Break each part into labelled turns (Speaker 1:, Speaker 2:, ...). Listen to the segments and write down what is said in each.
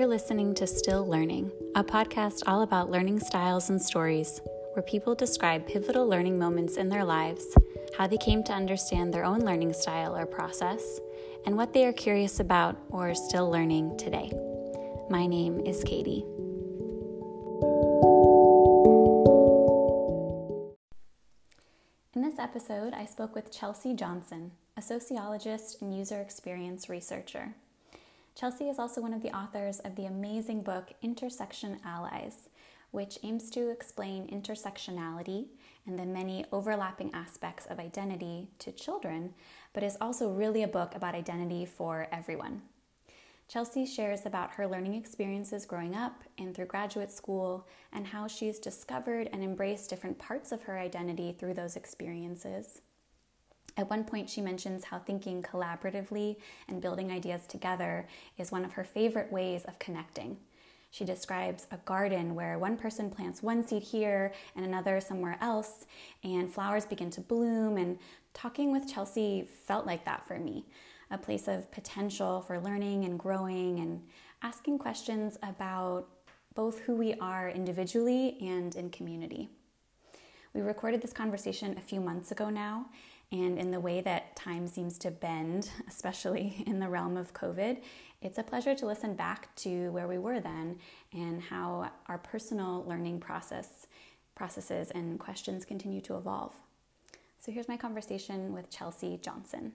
Speaker 1: You're listening to Still Learning, a podcast all about learning styles and stories, where people describe pivotal learning moments in their lives, how they came to understand their own learning style or process, and what they are curious about or still learning today. My name is Katie. In this episode, I spoke with Chelsea Johnson, a sociologist and user experience researcher. Chelsea is also one of the authors of the amazing book IntersectionAllies, which aims to explain intersectionality and the many overlapping aspects of identity to children, but is also really a book about identity for everyone. Chelsea shares about her learning experiences growing up and through graduate school, and how she's discovered and embraced different parts of her identity through those experiences. At one point, she mentions how thinking collaboratively and building ideas together is one of her favorite ways of connecting. She describes a garden where one person plants one seed here and another somewhere else, and flowers begin to bloom. And talking with Chelsea felt like that for me a place of potential for learning and growing and asking questions about both who we are individually and in community. We recorded this conversation a few months ago now, and in the way that time seems to bend, especially in the realm of COVID, it's a pleasure to listen back to where we were then and how our personal learning process processes and questions continue to evolve. So here's my conversation with Chelsea Johnson.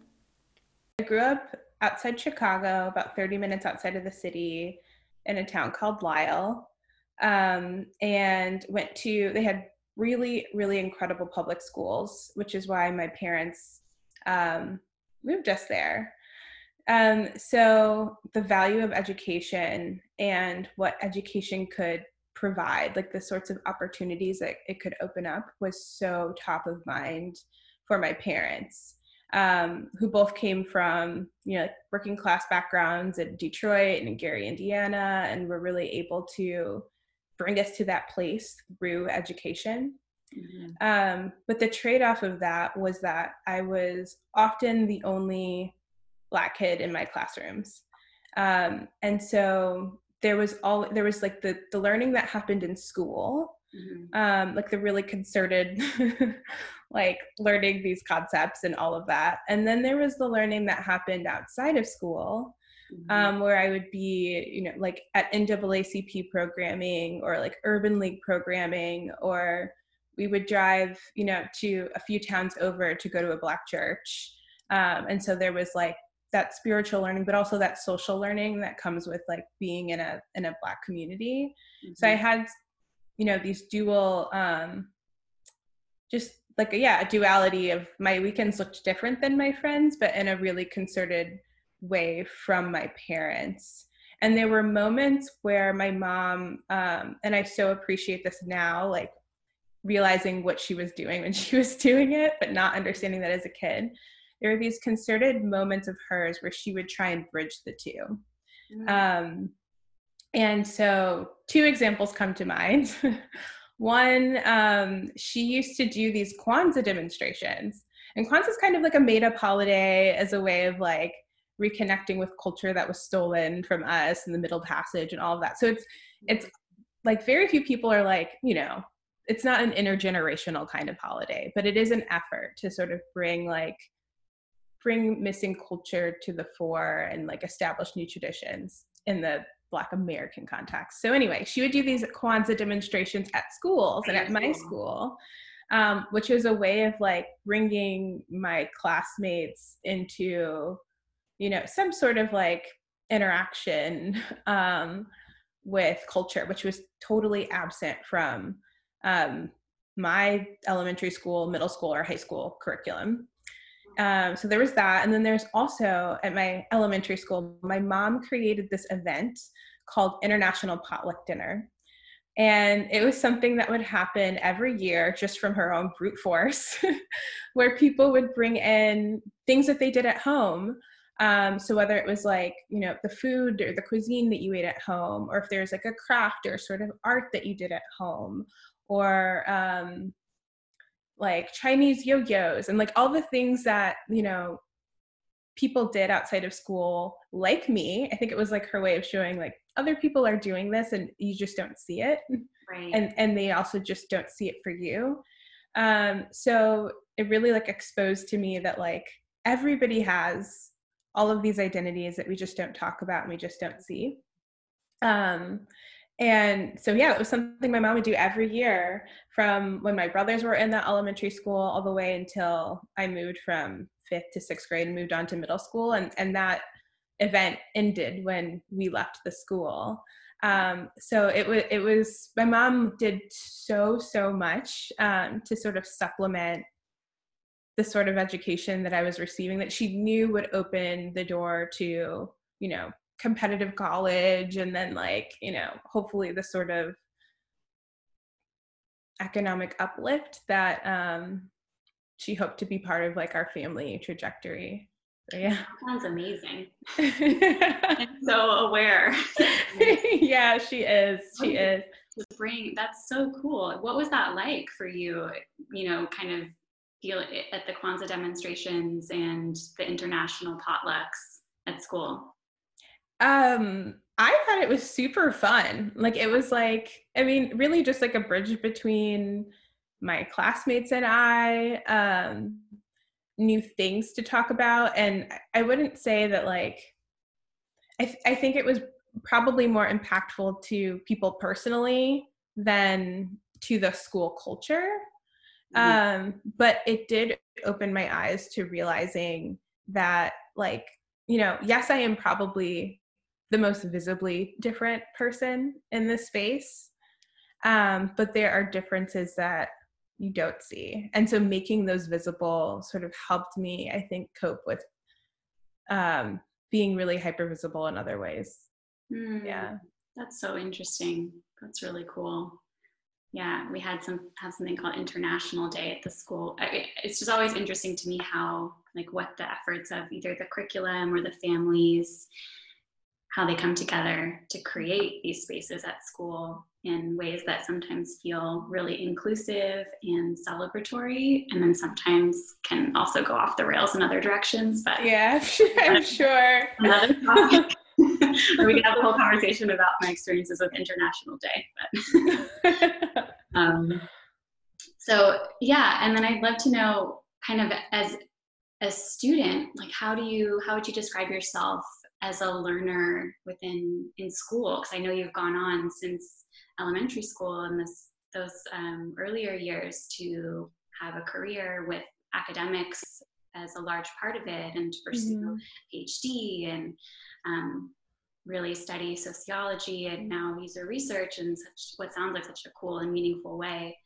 Speaker 2: I grew up outside Chicago, about 30 minutes outside of the city, in a town called Lisle, um, and went to, they had really, really incredible public schools, which is why my parents um, moved us there. Um, so the value of education and what education could provide, like the sorts of opportunities that it could open up, was so top of mind for my parents, um, who both came from you know working class backgrounds in Detroit and in Gary, Indiana, and were really able to bring us to that place through education. Mm-hmm. Um, but the trade off of that was that I was often the only black kid in my classrooms. Um, and so there was all there was like the the learning that happened in school mm-hmm. um, like the really concerted like learning these concepts and all of that and then there was the learning that happened outside of school. Um, where I would be, you know, like at NAACP programming or like Urban League programming, or we would drive, you know, to a few towns over to go to a Black church. Um, and so there was like that spiritual learning, but also that social learning that comes with like being in a in a Black community. Mm-hmm. So I mm-hmm. had, you know, these dual, um, just like yeah, a duality of my weekends looked different than my friends, but in a really concerted way from my parents. And there were moments where my mom, um, and I so appreciate this now, like realizing what she was doing when she was doing it, but not understanding that as a kid. There were these concerted moments of hers where she would try and bridge the 2 mm-hmm. um, and so, two examples come to mind. One, um, she used to do these Kwanzaa demonstrations. And Kwanzaa is kind of like a made up holiday as a way of like reconnecting with culture that was stolen from us in the Middle Passage and all of that. So it's it's like very few people are like, you know, it's not an intergenerational kind of holiday, but it is an effort to sort of bring like bring missing culture to the fore and like establish new traditions in the Black American context. So anyway, she would do these Kwanzaa demonstrations at schools and at my school, um, which was a way of like bringing my classmates into, you know, some sort of like interaction um, with culture, which was totally absent from um, my elementary school, middle school, or high school curriculum. Um, so there was that. And then there's also at my elementary school, my mom created this event called International Potluck Dinner. And it was something that would happen every year just from her own brute force, where people would bring in things that they did at home. Um, so whether it was like, you know, the food or the cuisine that you ate at home, or if there's like a craft or sort of art that you did at home, or um, like Chinese yo-yos and like all the things that, you know, people did outside of school like me. I think it was like her way of showing like other people are doing this and you just don't see it
Speaker 1: right
Speaker 2: and and they also just don't see it for you um so it really like exposed to me that like everybody has all of these identities that we just don't talk about and we just don't see. Um and so yeah it was something my mom would do every year from when my brothers were in the elementary school all the way until i moved from fifth to sixth grade and moved on to middle school. And and that event ended when we left the school. Um, so it was it was my mom did so so much um, to sort of supplement the sort of education that I was receiving that she knew would open the door to you know competitive college and then like you know hopefully the sort of economic uplift that um, she hoped to be part of like our family trajectory. Yeah.
Speaker 1: Sounds amazing. And so aware.
Speaker 2: Yeah she is. She is.
Speaker 1: bring that's so cool. What was that like for you you know kind of at the kwanzaa demonstrations and the international potlucks at school?
Speaker 2: Um i thought it was super fun. Like it was like i mean really just like a bridge between my classmates and i um new things to talk about. And i wouldn't say that like i, th- I think it was probably more impactful to people personally than to the school culture. Um, but it did open my eyes to realizing that like you know yes i am probably the most visibly different person in this space um, but there are differences that you don't see. And so making those visible sort of helped me i think cope with um, being really hyper visible in other ways. Mm, yeah.
Speaker 1: That's so interesting. That's really cool yeah we had some have something called international day at the school. It's just always interesting to me how like what the efforts of either the curriculum or the families how they come together to create these spaces at school in ways that sometimes feel really inclusive and celebratory and then sometimes can also go off the rails in other directions but
Speaker 2: yeah i'm sure. another topic
Speaker 1: we can have a whole conversation about my experiences with international day but um, so yeah and then i'd love to know kind of as a student like how do you how would you describe yourself as a learner within in school because i know you've gone on since elementary school and this those um, earlier years to have a career with academics as a large part of it and to pursue mm-hmm. PhD and um, really study sociology and now user research in such what sounds like such a cool and meaningful way.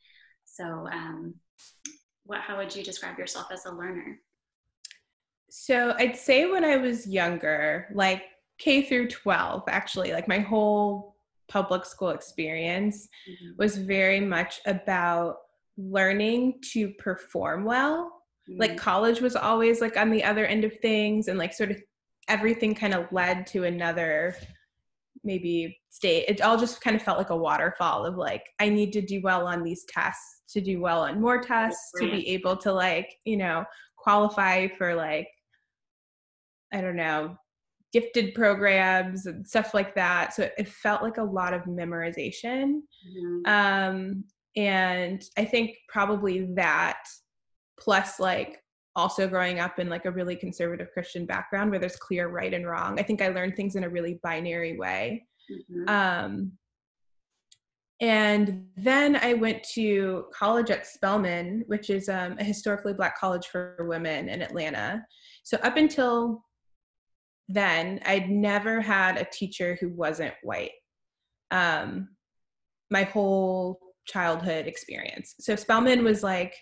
Speaker 1: So, um, what how would you describe yourself as a learner?
Speaker 2: So I'd say when I was younger, like K through 12, actually, like my whole public school experience mm-hmm. was very much about learning to perform well. Mm-hmm. Like college was always like on the other end of things and like sort of everything kind of led to another maybe state. It all just kind of felt like a waterfall of like I need to do well on these tests to do well on more tests to be able to like, you know, qualify for like I don't know, gifted programs and stuff like that. So it felt like a lot of memorization. Mm-hmm. Um, and I think probably that plus like also growing up in like a really conservative Christian background where there's clear right and wrong. I think I learned things in a really binary way. Mm-hmm. Um, and then I went to college at Spelman, which is um, a historically black college for women in Atlanta. So up until then I'd never had a teacher who wasn't white. Um, my whole childhood experience. So Spelman was like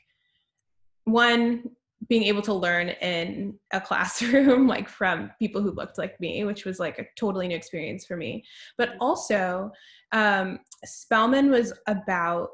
Speaker 2: one being able to learn in a classroom like from people who looked like me which was like a totally new experience for me but also um, spelman was about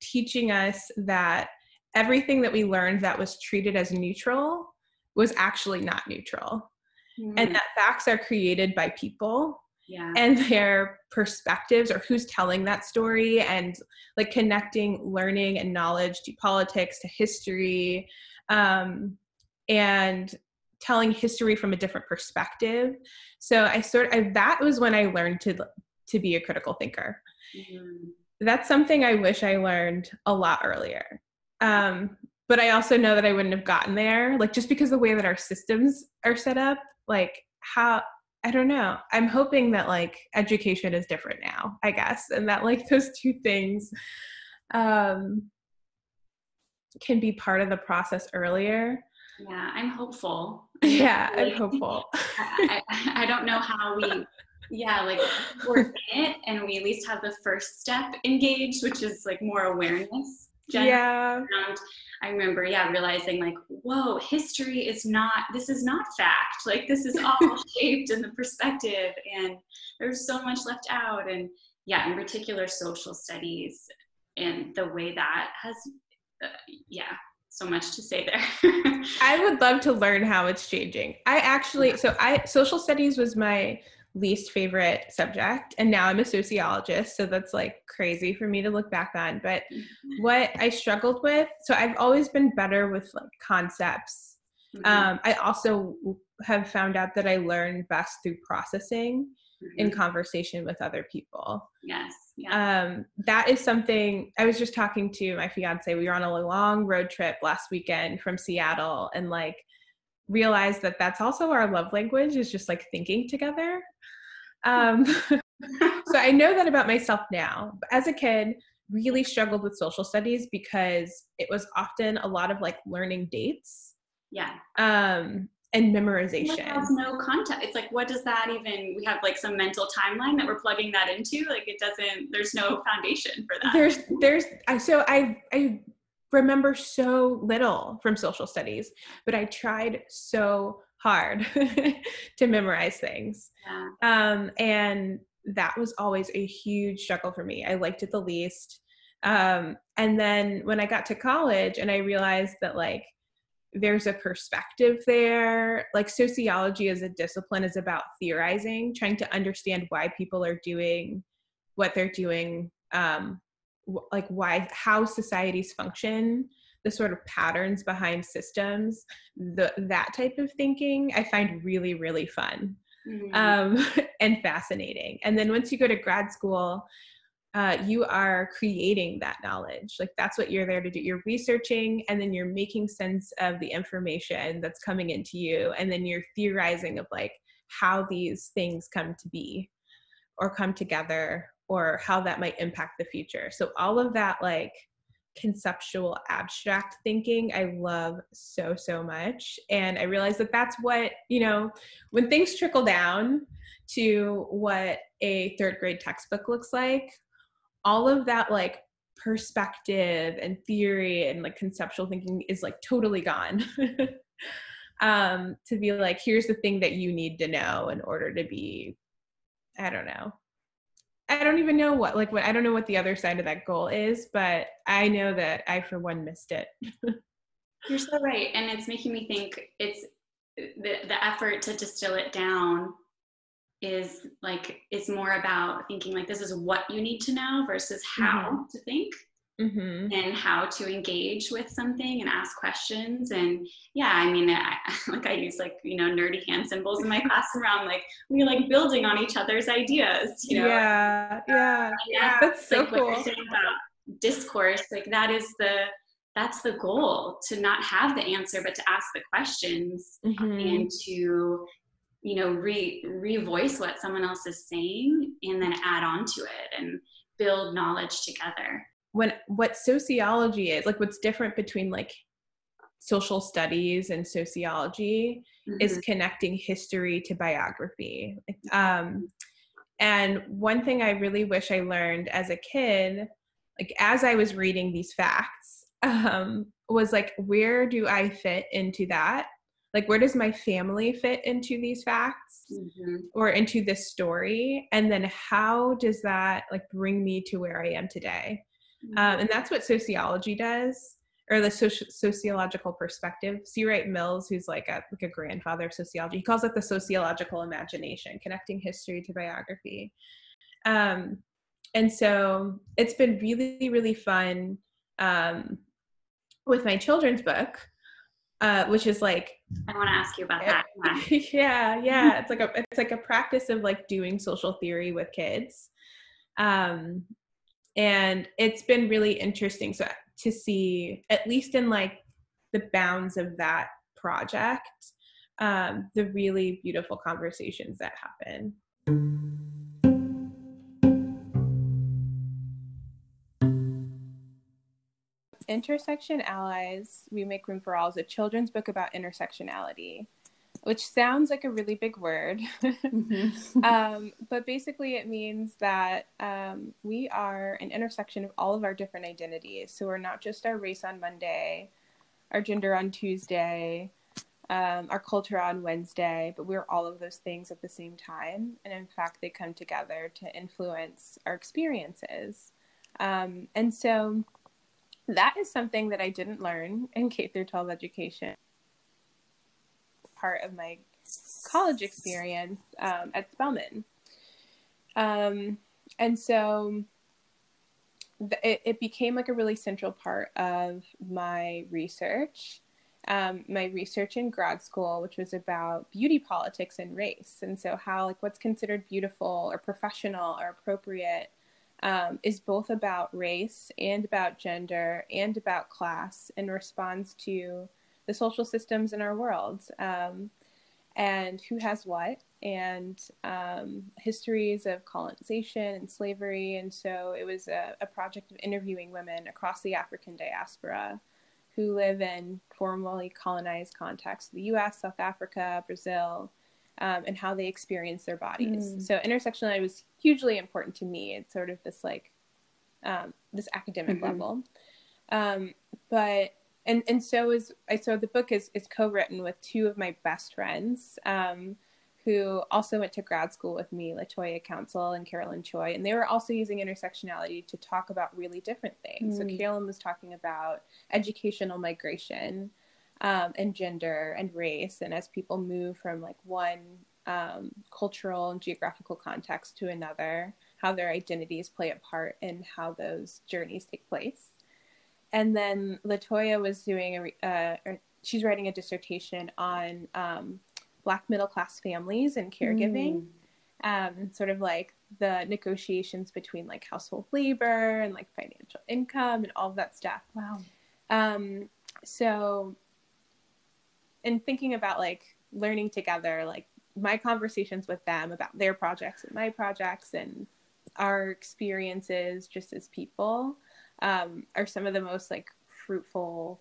Speaker 2: teaching us that everything that we learned that was treated as neutral was actually not neutral mm. and that facts are created by people
Speaker 1: yeah.
Speaker 2: and their perspectives or who's telling that story and like connecting learning and knowledge to politics to history um, and telling history from a different perspective. So I sort of that was when I learned to to be a critical thinker. Mm-hmm. That's something I wish I learned a lot earlier. Um, but I also know that I wouldn't have gotten there, like just because the way that our systems are set up, like how I don't know. I'm hoping that like education is different now, I guess, and that like those two things um, can be part of the process earlier.
Speaker 1: Yeah, I'm hopeful.
Speaker 2: Yeah, I'm hopeful.
Speaker 1: I, I, I, don't know how we, yeah, like we're in it and we at least have the first step engaged, which is like more awareness.
Speaker 2: Yeah.
Speaker 1: And I remember, yeah, realizing like, whoa, history is not, this is not fact. Like, this is all shaped in the perspective, and there's so much left out. And yeah, in particular, social studies and the way that has, uh, yeah, so much to say there.
Speaker 2: I would love to learn how it's changing. I actually, so I, social studies was my least favorite subject and now i'm a sociologist so that's like crazy for me to look back on but mm-hmm. what i struggled with so i've always been better with like concepts mm-hmm. um, i also have found out that i learn best through processing mm-hmm. in conversation with other people
Speaker 1: yes
Speaker 2: yeah. um, that is something i was just talking to my fiance we were on a long road trip last weekend from seattle and like realized that that's also our love language is just like thinking together um, so I know that about myself now. But as a kid, really struggled with social studies because it was often a lot of like learning dates.
Speaker 1: Yeah.
Speaker 2: Um, and memorization. It
Speaker 1: has no context. It's like, what does that even? We have like some mental timeline that we're plugging that into. Like, it doesn't. There's no foundation for that.
Speaker 2: There's, there's. So I, I remember so little from social studies, but I tried so hard to memorize things.
Speaker 1: Yeah.
Speaker 2: Um, and that was always a huge struggle for me. I liked it the least. Um, and then when I got to college and I realized that like there's a perspective there, like sociology as a discipline is about theorizing, trying to understand why people are doing what they're doing, um, like why how societies function the sort of patterns behind systems the that type of thinking i find really really fun mm-hmm. um, and fascinating and then once you go to grad school uh, you are creating that knowledge. Like that's what you're there to do. You're researching and then you're making sense of the information that's coming into you and then you're theorizing of like how these things come to be or come together or how that might impact the future. So all of that like conceptual abstract thinking i love so so much. And i realized that that's what you know when things trickle down to what a third grade textbook looks like all of that like perspective and theory and like conceptual thinking is like totally gone um to be like here's the thing that you need to know in order to be i don't know I don't even know what like what I don't know what the other side of that goal is, but I know that I for one missed it.
Speaker 1: You're so right, and it's making me think it's the the effort to distill it down is like is more about thinking like this is what you need to know versus how mm-hmm. to think
Speaker 2: mm-hmm.
Speaker 1: and how to engage with something and ask questions. And yeah, I mean, I, like I use like, you know, nerdy hand symbols in my class around like, we're like building on each other's ideas, you know?
Speaker 2: Yeah, yeah, yeah. That's so
Speaker 1: like,
Speaker 2: cool.
Speaker 1: about discourse, like that is the, that's the goal to not have the answer, but to ask the questions mm-hmm. and to you know re revoice what someone else is saying and then add on to it and build knowledge together.
Speaker 2: When what sociology is like what's different between like social studies and sociology mm-hmm. is connecting history to biography. Um, and one thing i really wish i learned as a kid like as i was reading these facts um, was like where do i fit into that like where does my family fit into these facts mm-hmm. or into this story and then how does that like bring me to where i am today um, and that's what sociology does, or the soci- sociological perspective. C. Wright Mills, who's like a like a grandfather of sociology, he calls it the sociological imagination, connecting history to biography. Um, and so it's been really really fun um, with my children's book uh, which is like
Speaker 1: I want to ask you about that.
Speaker 2: yeah, yeah. It's like a it's like a practice of like doing social theory with kids. Um and it's been really interesting so to see at least in like the bounds of that project um the really beautiful conversations that happen. IntersectionAllies, We Make Room for All is a children's book about intersectionality, which sounds like a really big word. Mm-hmm. um, but basically, it means that um, we are an intersection of all of our different identities. So we're not just our race on Monday, our gender on Tuesday, um, our culture on Wednesday, but we're all of those things at the same time. And in fact, they come together to influence our experiences. Um, and so, that is something that I didn't learn in K through 12 education. Part of my college experience um, at Spelman. Um, and so th- it, it, became like a really central part of my research. Um, my research in grad school, which was about beauty politics and race, and so how like what's considered beautiful or professional or appropriate um, is both about race and about gender and about class and responds to the social systems in our world um, and who has what and um, histories of colonization and slavery. And so it was a, a project of interviewing women across the African diaspora who live in formerly colonized contexts the US, South Africa, Brazil, um, and how they experience their bodies. Mm. So intersectionality was hugely important to me. It's sort of this like um, this academic mm-hmm. level, um, but and and so is I so the book is is co-written with two of my best friends. Um, who also went to grad school with me, Latoya Council and Carolyn Choi, and they were also using intersectionality to talk about really different things. Mm. So Carolyn was talking about educational migration, um, and gender and race. And as people move from like one um, cultural and geographical context to another, how their identities play a part in how those journeys take place. And then Latoya was doing a, uh, she's writing a dissertation on um, Black middle class families and caregiving. Mm. Um, sort of like the negotiations between like household labor and like financial income and all of that stuff.
Speaker 1: Wow.
Speaker 2: Um, so and thinking about like learning together, like my conversations with them about their projects and my projects and our experiences just as people um, are some of the most like fruitful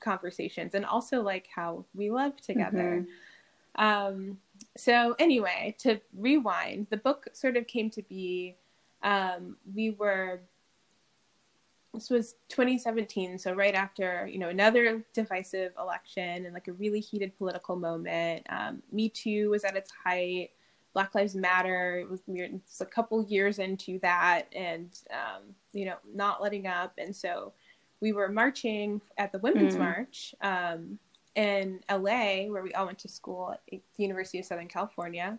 Speaker 2: conversations and also like how we love together. Mm-hmm. Um, so anyway, to rewind, the book sort of came to be. Um, we were this was 2017 so right after you know another divisive election and like a really heated political moment. Um, me too was at its height. Black lives matter it was, a couple years into that and um, you know not letting up. And so we were marching at the women's mm. march um, in la where we all went to school at the university of southern california.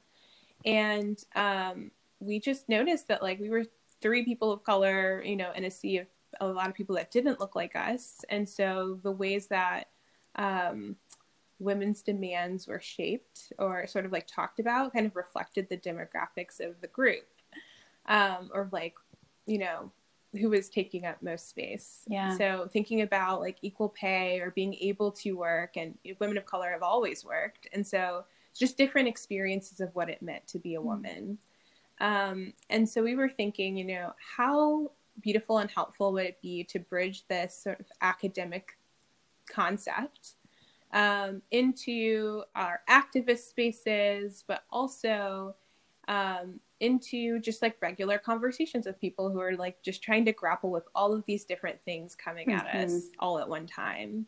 Speaker 2: And um, we just noticed that like we were three people of color you know in a sea of a lot of people that didn't look like us. And so the ways that um, women's demands were shaped or sort of like talked about kind of reflected the demographics of the group um, or like, you know, who was taking up most space.
Speaker 1: Yeah.
Speaker 2: So thinking about like equal pay or being able to work and women of color have always worked. And so it's just different experiences of what it meant to be a mm. woman. Um, and so we were thinking, you know, how beautiful and helpful would it be to bridge this sort of academic concept um, into our activist spaces, but also um, into just like regular conversations with people who are like just trying to grapple with all of these different things coming mm-hmm. at us all at one time.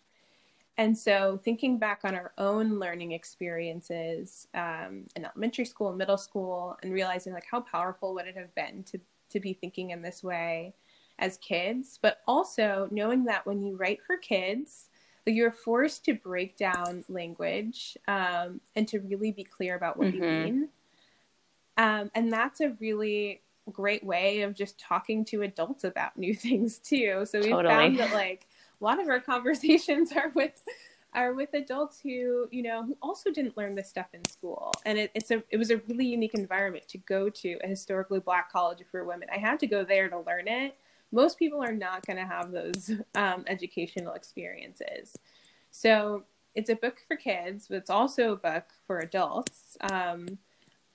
Speaker 2: And so, thinking back on our own learning experiences um, in elementary school and middle school, and realizing like how powerful would it have been to to be thinking in this way as kids, but also knowing that when you write for kids, you're forced to break down language um, and to really be clear about what mm-hmm. you mean. Um, and that's a really great way of just talking to adults about new things too. So we totally. found that like a lot of our conversations are with are with adults who you know who also didn't learn this stuff in school. And it, it's a it was a really unique environment to go to a historically black college for women. I had to go there to learn it. Most people are not going to have those um, educational experiences. So it's a book for kids but it's also a book for adults. Um,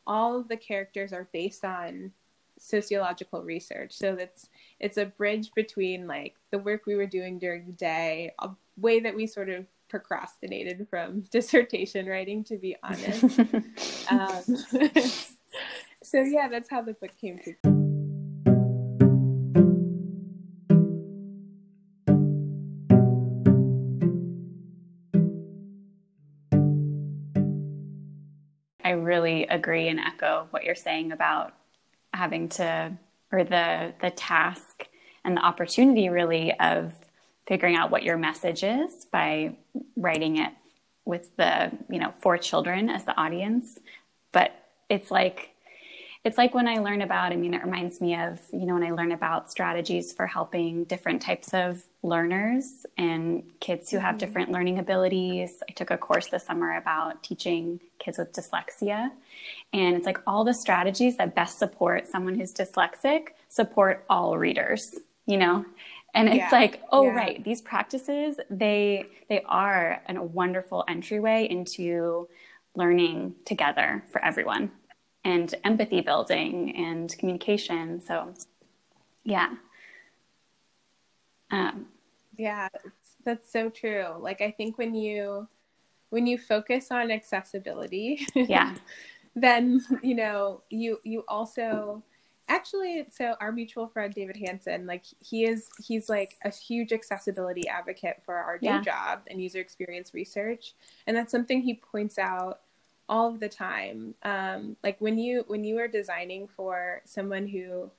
Speaker 2: all of the characters are based on sociological research. So that's it's a bridge between like the work we were doing during the day a way that we sort of procrastinated from dissertation writing, to be honest. um, so yeah, that's how the book came to.
Speaker 1: I really agree and echo what you're saying about having to, or the the task and the opportunity really of figuring out what your message is by writing it with the you know four children as the audience. But it's like it's like when i learn about i mean it reminds me of you know when i learn about strategies for helping different types of learners and kids who have mm-hmm. different learning abilities. I took a course this summer about teaching kids with dyslexia. And it's like all the strategies that best support someone who's dyslexic support all readers you know and it's yeah. like oh yeah. right these practices they they are a wonderful entryway into learning together for everyone and empathy building and communication so yeah
Speaker 2: um, yeah that's so true like i think when you when you focus on accessibility
Speaker 1: yeah
Speaker 2: then you know you you also actually so our mutual friend david hanson like he is he's like a huge accessibility advocate for our day yeah. job and user experience research. And that's something he points out all of the time. Um, like when you when you are designing for someone who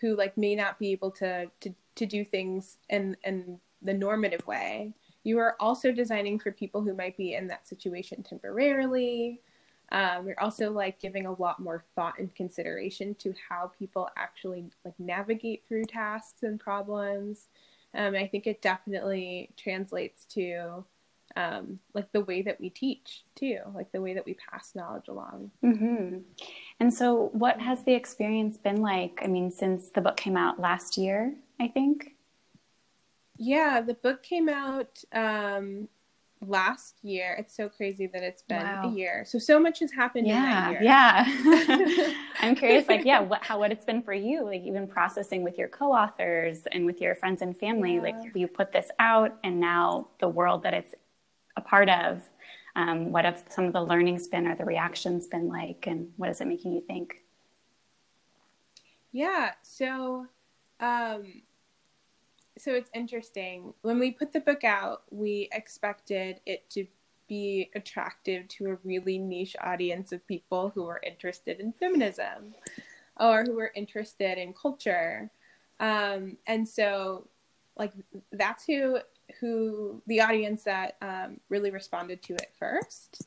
Speaker 2: who like may not be able to to, to do things in in the normative way you are also designing for people who might be in that situation temporarily um, we're also like giving a lot more thought and consideration to how people actually like navigate through tasks and problems. Um, I think it definitely translates to um, like the way that we teach too, like the way that we pass knowledge along.
Speaker 1: Mm-hmm. And so, what has the experience been like? I mean, since the book came out last year, I think.
Speaker 2: Yeah, the book came out um, last year. It's so crazy that it's been wow. a year. So so much has happened
Speaker 1: yeah, Yeah. I'm curious like yeah, what how what it's been for you, like even processing with your co-authors and with your friends and family, yeah. like you put this out and now the world that it's a part of um, what have some of the learnings been or the reactions been like and what is it making you think?
Speaker 2: Yeah, so um so it's interesting. When we put the book out, we expected it to be attractive to a really niche audience of people who were interested in feminism or who were interested in culture. Um, and so, like, that's who who the audience that um, really responded to it first.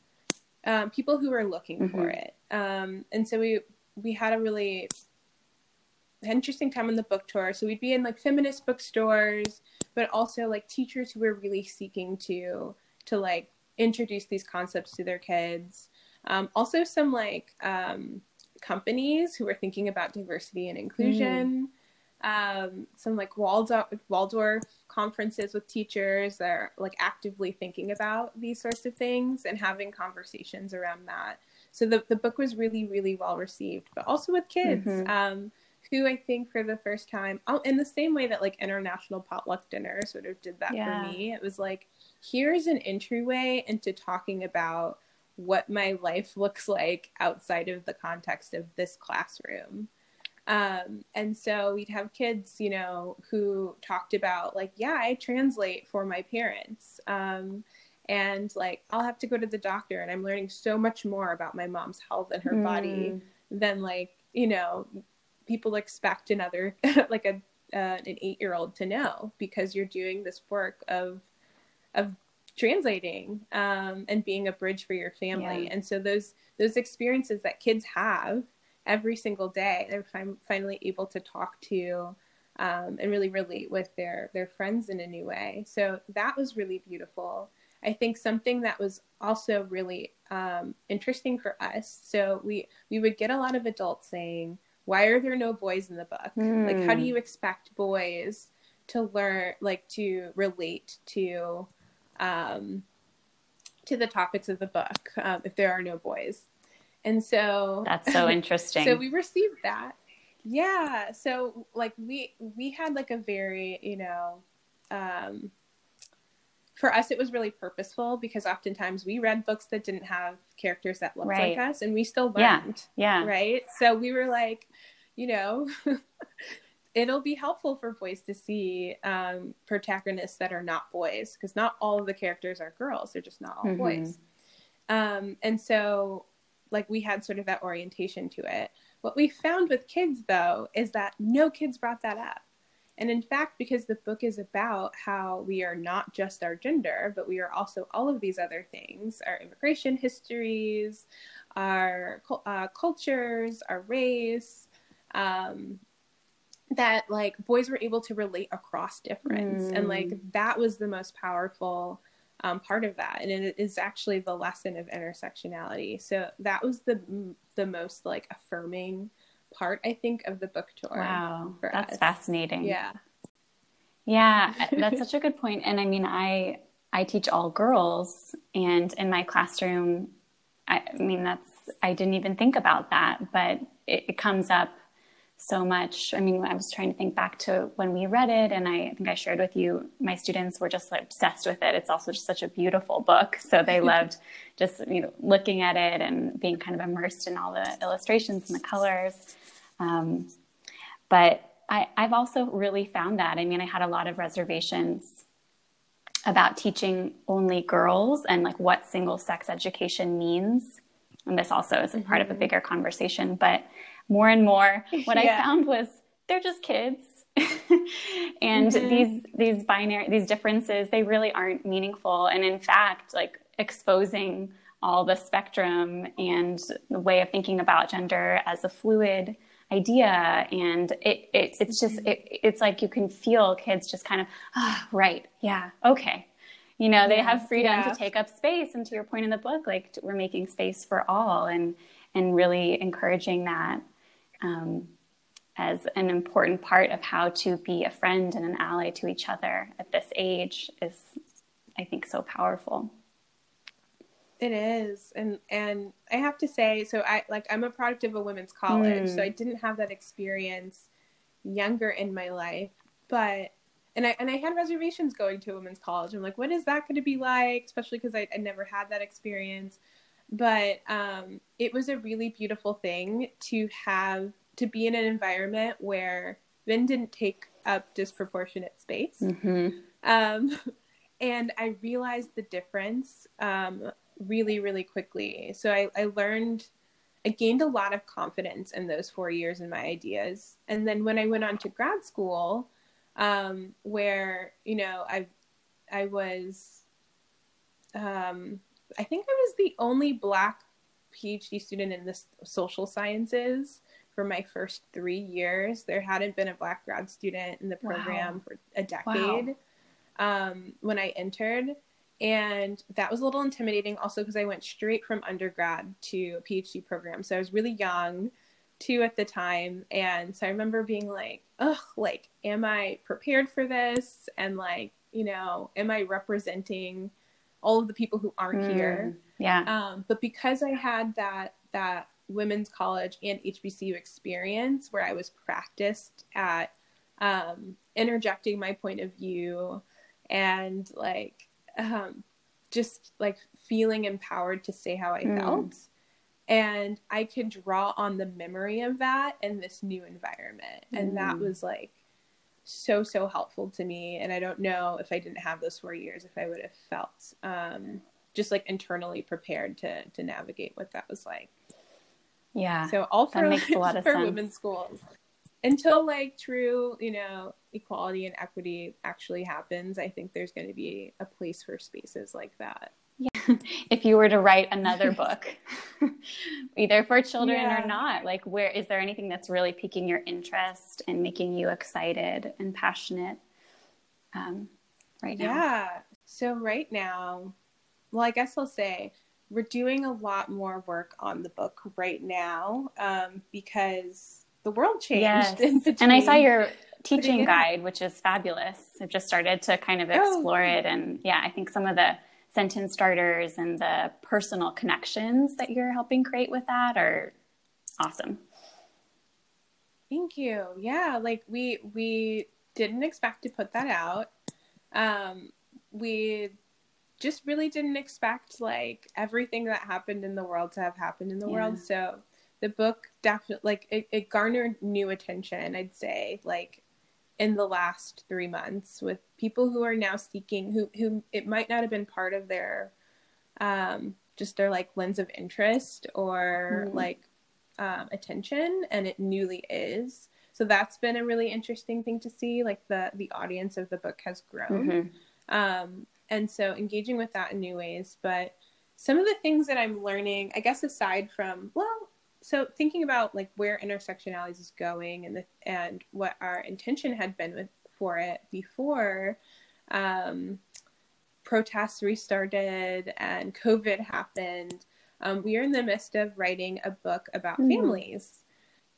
Speaker 2: Um, people who were looking mm-hmm. for it. Um, and so we we had a really interesting time on the book tour. So we'd be in like feminist bookstores, but also like teachers who were really seeking to to like introduce these concepts to their kids. Um, also, some like um, companies who were thinking about diversity and inclusion. Mm. Um, some like Waldorf, Waldorf conferences with teachers that are like actively thinking about these sorts of things and having conversations around that. So the, the book was really, really well received, but also with kids. Mm-hmm. Um, who I think for the first time, oh, in the same way that like International Potluck Dinner sort of did that yeah. for me, it was like, here's an entryway into talking about what my life looks like outside of the context of this classroom. Um, and so we'd have kids, you know, who talked about like, yeah, I translate for my parents. Um, and like, I'll have to go to the doctor and I'm learning so much more about my mom's health and her mm. body than like, you know, people expect another like a uh, an eight year old to know because you're doing this work of of translating um, and being a bridge for your family. Yeah. And so those those experiences that kids have every single day, they're fi- finally able to talk to um, and really relate with their their friends in a new way. So that was really beautiful. I think something that was also really um, interesting for us. So we we would get a lot of adults saying, "Why are there no boys in the book? Mm. Like, how do hmm. you expect boys to learn, like, to relate to um, to the topics of the book um, if there are no boys?" And so
Speaker 1: that's so interesting.
Speaker 2: so we received that. Yeah. So like we we had like a very you know. Um, for us it was really purposeful because oftentimes we read books that didn't have characters that looked right. like us and we still learned
Speaker 1: yeah, yeah.
Speaker 2: right so we were like you know it'll be helpful for boys to see um, protagonists that are not boys because not all of the characters are girls they're just not all mm-hmm. boys um, and so like we had sort of that orientation to it what we found with kids though is that no kids brought that up and in fact, because the book is about how we are not just our gender, but we are also all of these other things our immigration histories, our uh, cultures, our race, um, that like boys were able to relate across difference. Mm. And like mm. that was the most powerful um, part of that. And it is actually the lesson of intersectionality. So that was the, the most like affirming part, I think, of the book tour.
Speaker 1: Wow, that's us. fascinating.
Speaker 2: Yeah,
Speaker 1: yeah, that's such a good point. And I mean, I I teach all girls, and in my classroom, I, I mean, that's I didn't even think about that, but it, it comes up so much. I mean, I was trying to think back to when we read it, and I, I, think I shared with you, my students were just like obsessed with it. It's also just such a beautiful book. So they loved just, you know, looking at it and being kind of immersed in all the illustrations and the colors. Um, but I, I've also really found that. I mean, I had a lot of reservations about teaching only girls and like what single sex education means. And this also is a part mm-hmm. of a mm-hmm. bigger conversation. But more and more, what yeah. I found was they're just kids. and mm-hmm. these these binary these differences they really aren't meaningful and in fact like exposing all the spectrum and the way of thinking about gender as a fluid idea and it, it it's just it, it's like you can feel kids just kind of ah, oh, right yeah okay you know they have freedom yeah. to take up space and to your point in the book like we're making space for all and and really encouraging that um, as an important part of how to be a friend and an ally to each other at this age is i think so powerful
Speaker 2: it is. And and I have to say, so I like I'm a product of a women's college, mm. so I hmm. didn't have that experience younger in my life. But and I and I had reservations going to a women's college. I'm like, what is that going to be like? Especially because I, I never had that experience. But um, it was a really beautiful thing to have to be in an environment where men didn't take up disproportionate space. Mm-hmm. Um, and I realized the difference um, really, really quickly. So I, I learned, I gained a lot of confidence in those four years in my ideas. And then when I went on to grad school, um, where, you know, I, I was, um, I think I was the only Black PhD student in the social sciences for my first three years. There hadn't been a Black grad student in the program wow. for a decade wow. um, when I entered and that was a little intimidating also because i went straight from undergrad to a phd program so i was really young too at the time and so i remember being like ugh like am i prepared for this and like you know am i representing all of the people who aren't mm, here
Speaker 1: yeah
Speaker 2: um, but because i had that that women's college and hbcu experience where i was practiced at um, interjecting my point of view and like um, just like feeling empowered to say how I mm. felt. And I could draw on the memory of that in this new environment. And mm. that was like so, so helpful to me. And I don't know if I didn't have those four years, if I would have felt um, just like internally prepared to, to navigate what that was like.
Speaker 1: Yeah.
Speaker 2: So all for,
Speaker 1: makes a lot of
Speaker 2: for
Speaker 1: sense.
Speaker 2: women's schools until like true, you know, equality and equity actually happens, I think there's going to be a place for spaces like that.
Speaker 1: If you were to write another book, either for children yeah. or not, like where is there anything that's really piquing your interest and making you excited and passionate um, right now?
Speaker 2: Yeah. So right now, well, I guess I'll say we're doing a lot more work on the book right now um, because the world changed.
Speaker 1: Yes. and I saw your teaching guide, which is fabulous. I've just started to kind of oh, explore oh. it. And yeah, I think some of the sentence starters and the personal connections that you're helping create with that are awesome.
Speaker 2: Thank you. Yeah, like we we didn't expect to put that out. Um, we just really didn't expect like everything that happened in the world to have happened in the yeah. world. So the book definitely like it, it garnered new attention. I'd say like in the last three months with people who are now seeking who who it might not have been part of their um just their like lens of interest or mm. like um, attention and it newly is so that's been a really interesting thing to see like the the audience of the book has grown mm-hmm. um, and so engaging with that in new ways but some of the things that i'm learning i guess aside from well so thinking about like where IntersectionAllies is going and the and what our intention had been with for it before um, protests restarted and covid happened um, we are in the midst of writing a book about mm. families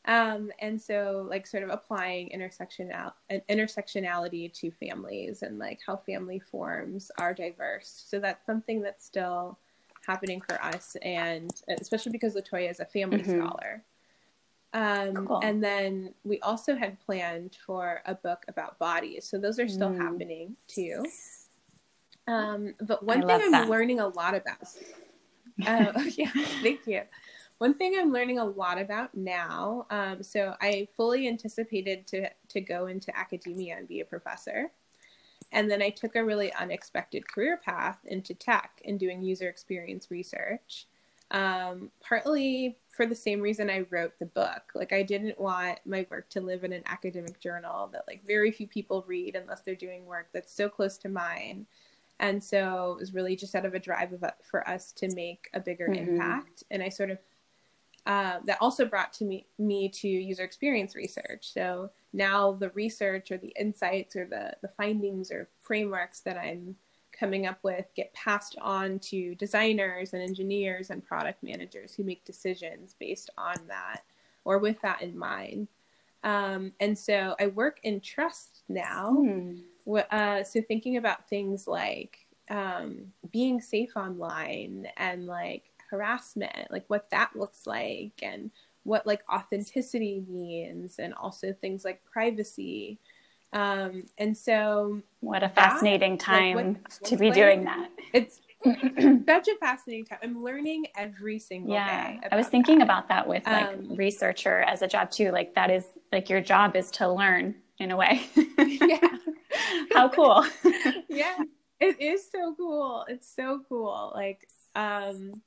Speaker 2: um, and so like sort of applying intersectional intersectionality to families and like how family forms are diverse so that's something that's still happening for us, and especially because Latoya is a family mm-hmm. scholar. Um, cool. And then we also had planned for a book about bodies, so those are still mm. happening too. Um, but one I thing I'm that. learning a lot about. Uh, yeah, thank you. One thing I'm learning a lot about now. Um, so I fully anticipated to to go into academia and be a professor. And then I took a really unexpected career path into tech and doing user experience research. Um, partly for the same reason I wrote the book. Like I didn't want my work to live in an academic journal that like very few people read unless they're doing work that's so close to mine. And so it was really just out of a drive of, for us to make a bigger mm-hmm. impact. And I sort of uh, that also brought to me me to user experience research. So now the research or the insights or the the findings or frameworks that I'm coming up with get passed on to designers and engineers and product managers who make decisions based on that or with that in mind. Um, and so I work in trust now. Hmm. Uh, so thinking about things like um, being safe online and like harassment, like what that looks like and what like authenticity means and also things like privacy. Um, and so
Speaker 1: what a fascinating that, time like, what, to be doing that.
Speaker 2: It's such a fascinating time. I'm learning every single yeah, day.
Speaker 1: I was thinking that. about that with like um, researcher as a job too. Like that is like your job is to learn in a way. yeah. How cool.
Speaker 2: yeah. It is so cool. It's so cool. Like um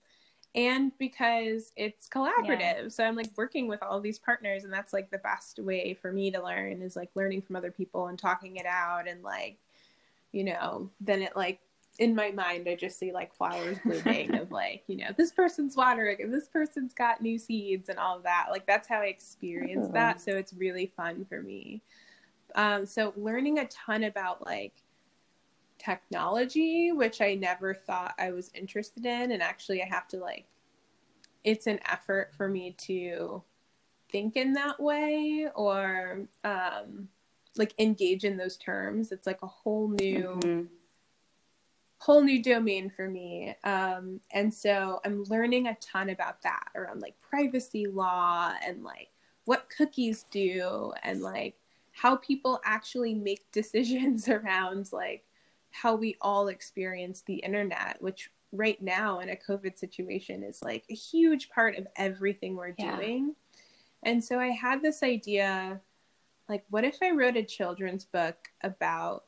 Speaker 2: and because it's collaborative. Yeah. So I'm like working with all these partners, and that's like the best way for me to learn is like learning from other people and talking it out, and like, you know, then it like in my mind I just see like flowers blooming of like, you know, this person's watering and this person's got new seeds and all of that. Like that's how I experience mm-hmm. that. So it's really fun for me. Um, so learning a ton about like technology, which I never thought I was interested in. And actually, I have to like, it's an effort for me to think in that way or um, like engage in those terms. It's like a whole new. Mm-hmm. whole new domain for me um, and so i'm learning a ton about that around like privacy law and like what cookies do and like how people actually make decisions around like how we all experience the internet, which right now in a COVID situation is like a huge part of everything we're yeah. doing. And so I had this idea like, what if I wrote a children's book about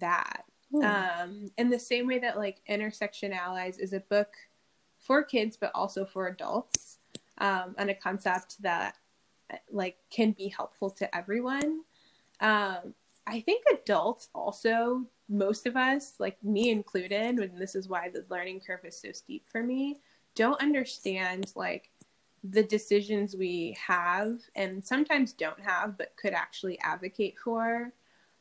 Speaker 2: that? Um, in the same way that like IntersectionAllies is a book for kids, but also for adults, um, and a concept that like can be helpful to everyone. Um, I think adults also most of us, like me included, and this is why the learning curve is so steep for me, don't understand like the decisions we have and sometimes don't have, but could actually advocate for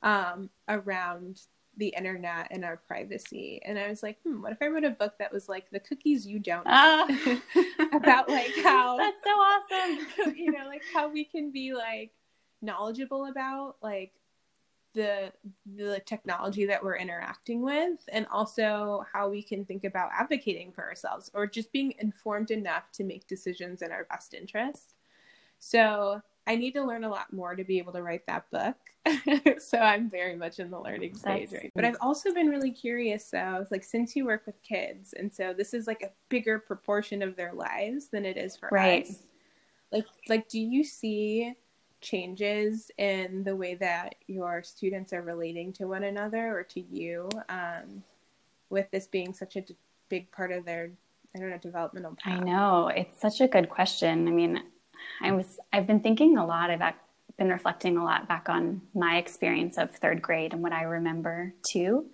Speaker 2: um, around the internet and our privacy. And I was like, hmm, what if I wrote a book that was like the cookies you don't uh, about like how
Speaker 1: That's so awesome.
Speaker 2: you know, like how we can be like knowledgeable about like the the technology that we're interacting with and also how we can think about advocating for ourselves or just being informed enough to make decisions in our best interest. So I need to learn a lot more to be able to write that book. so I'm very much in the learning stage, right? But I've also been really curious though, like since you work with kids, and so this is like a bigger proportion of their lives than it is for right. us. Like, like, do you see changes in the way that your students are relating to one another or to you, um, with this being such a d- big part of their, I don't know, developmental
Speaker 1: path? I know it's such a good question. I mean, I was I've been thinking a lot. I've been reflecting a lot back on my experience of third grade and what I remember too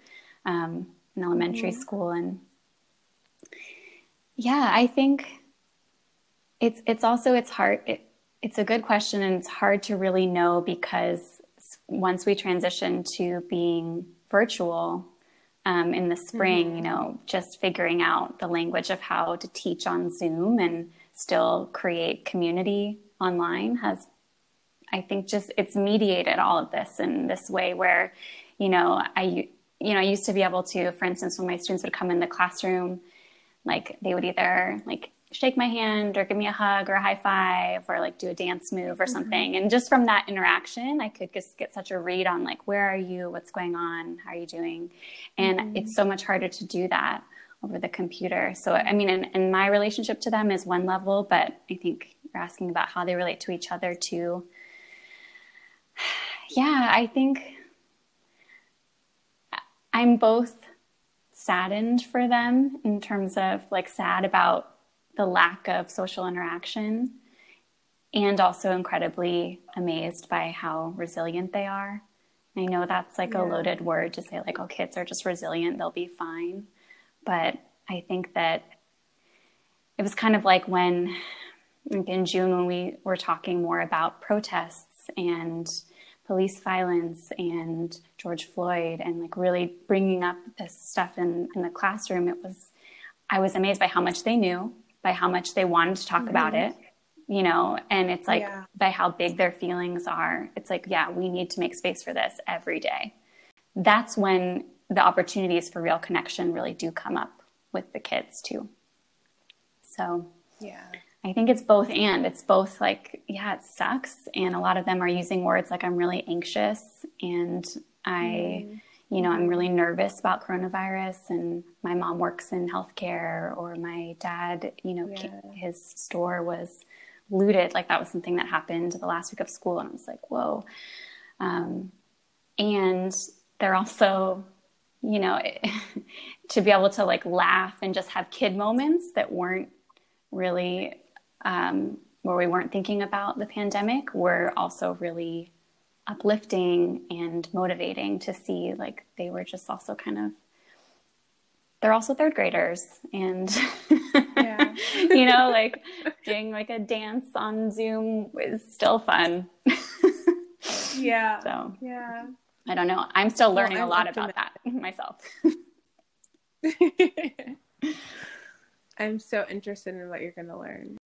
Speaker 1: um, in elementary mm-hmm. school. And yeah, I think it's it's also it's hard. It, it's a good question, and it's hard to really know because once we transition to being virtual um, in the spring, mm-hmm. you know, just figuring out the language of how to teach on Zoom and still create community online has I think just it's mediated all of this in this way where, you know, I you know, I used to be able to, for instance, when my students would come in the classroom, like they would either like shake my hand or give me a hug or a high five or like do a dance move or mm-hmm. something. Mm-hmm. And just from that interaction, I could just get such a read on like, where are you? What's going on? How are you doing? And mm-hmm. it's so much harder to do that over the computer. So, I mean, and, and my relationship to them is one level, but I think you're asking about how they relate to each other too. Yeah, I think I'm both saddened for them in terms of like sad about the lack of social interaction and also incredibly amazed by how resilient they are. I know that's like yeah. a loaded word to say, like, oh, kids are just resilient, they'll be fine. But I think that it was kind of like when, like in June, when we were talking more about protests and police violence and George Floyd and like really bringing up this stuff in, in the classroom, it was, I was amazed by how much they knew, by how much they wanted to talk mm-hmm. about it, you know, and it's like yeah. by how big their feelings are. It's like, yeah, we need to make space for this every day. That's when the opportunities for real connection really do come up with the kids too. So,
Speaker 2: yeah.
Speaker 1: I think it's both and. It's both like, yeah, it sucks. And a lot of them are using words like, I'm really anxious and I, mm. You know, I'm really nervous about coronavirus. And my mom works in healthcare, or my dad, you know, yeah. his store was looted. Like that was something that happened the last week of school. And I was like, whoa. Um, and they're also you know, to be able to like laugh and just have kid moments that weren't really um, where we weren't thinking about the pandemic were also really uplifting and motivating to see like they were just also kind of they're also third graders and yeah. you know like doing like a dance on zoom is still fun
Speaker 2: yeah
Speaker 1: so
Speaker 2: yeah
Speaker 1: I don't know. I'm still learning well, I'm a lot about that myself.
Speaker 2: I'm so interested in what you're going to learn.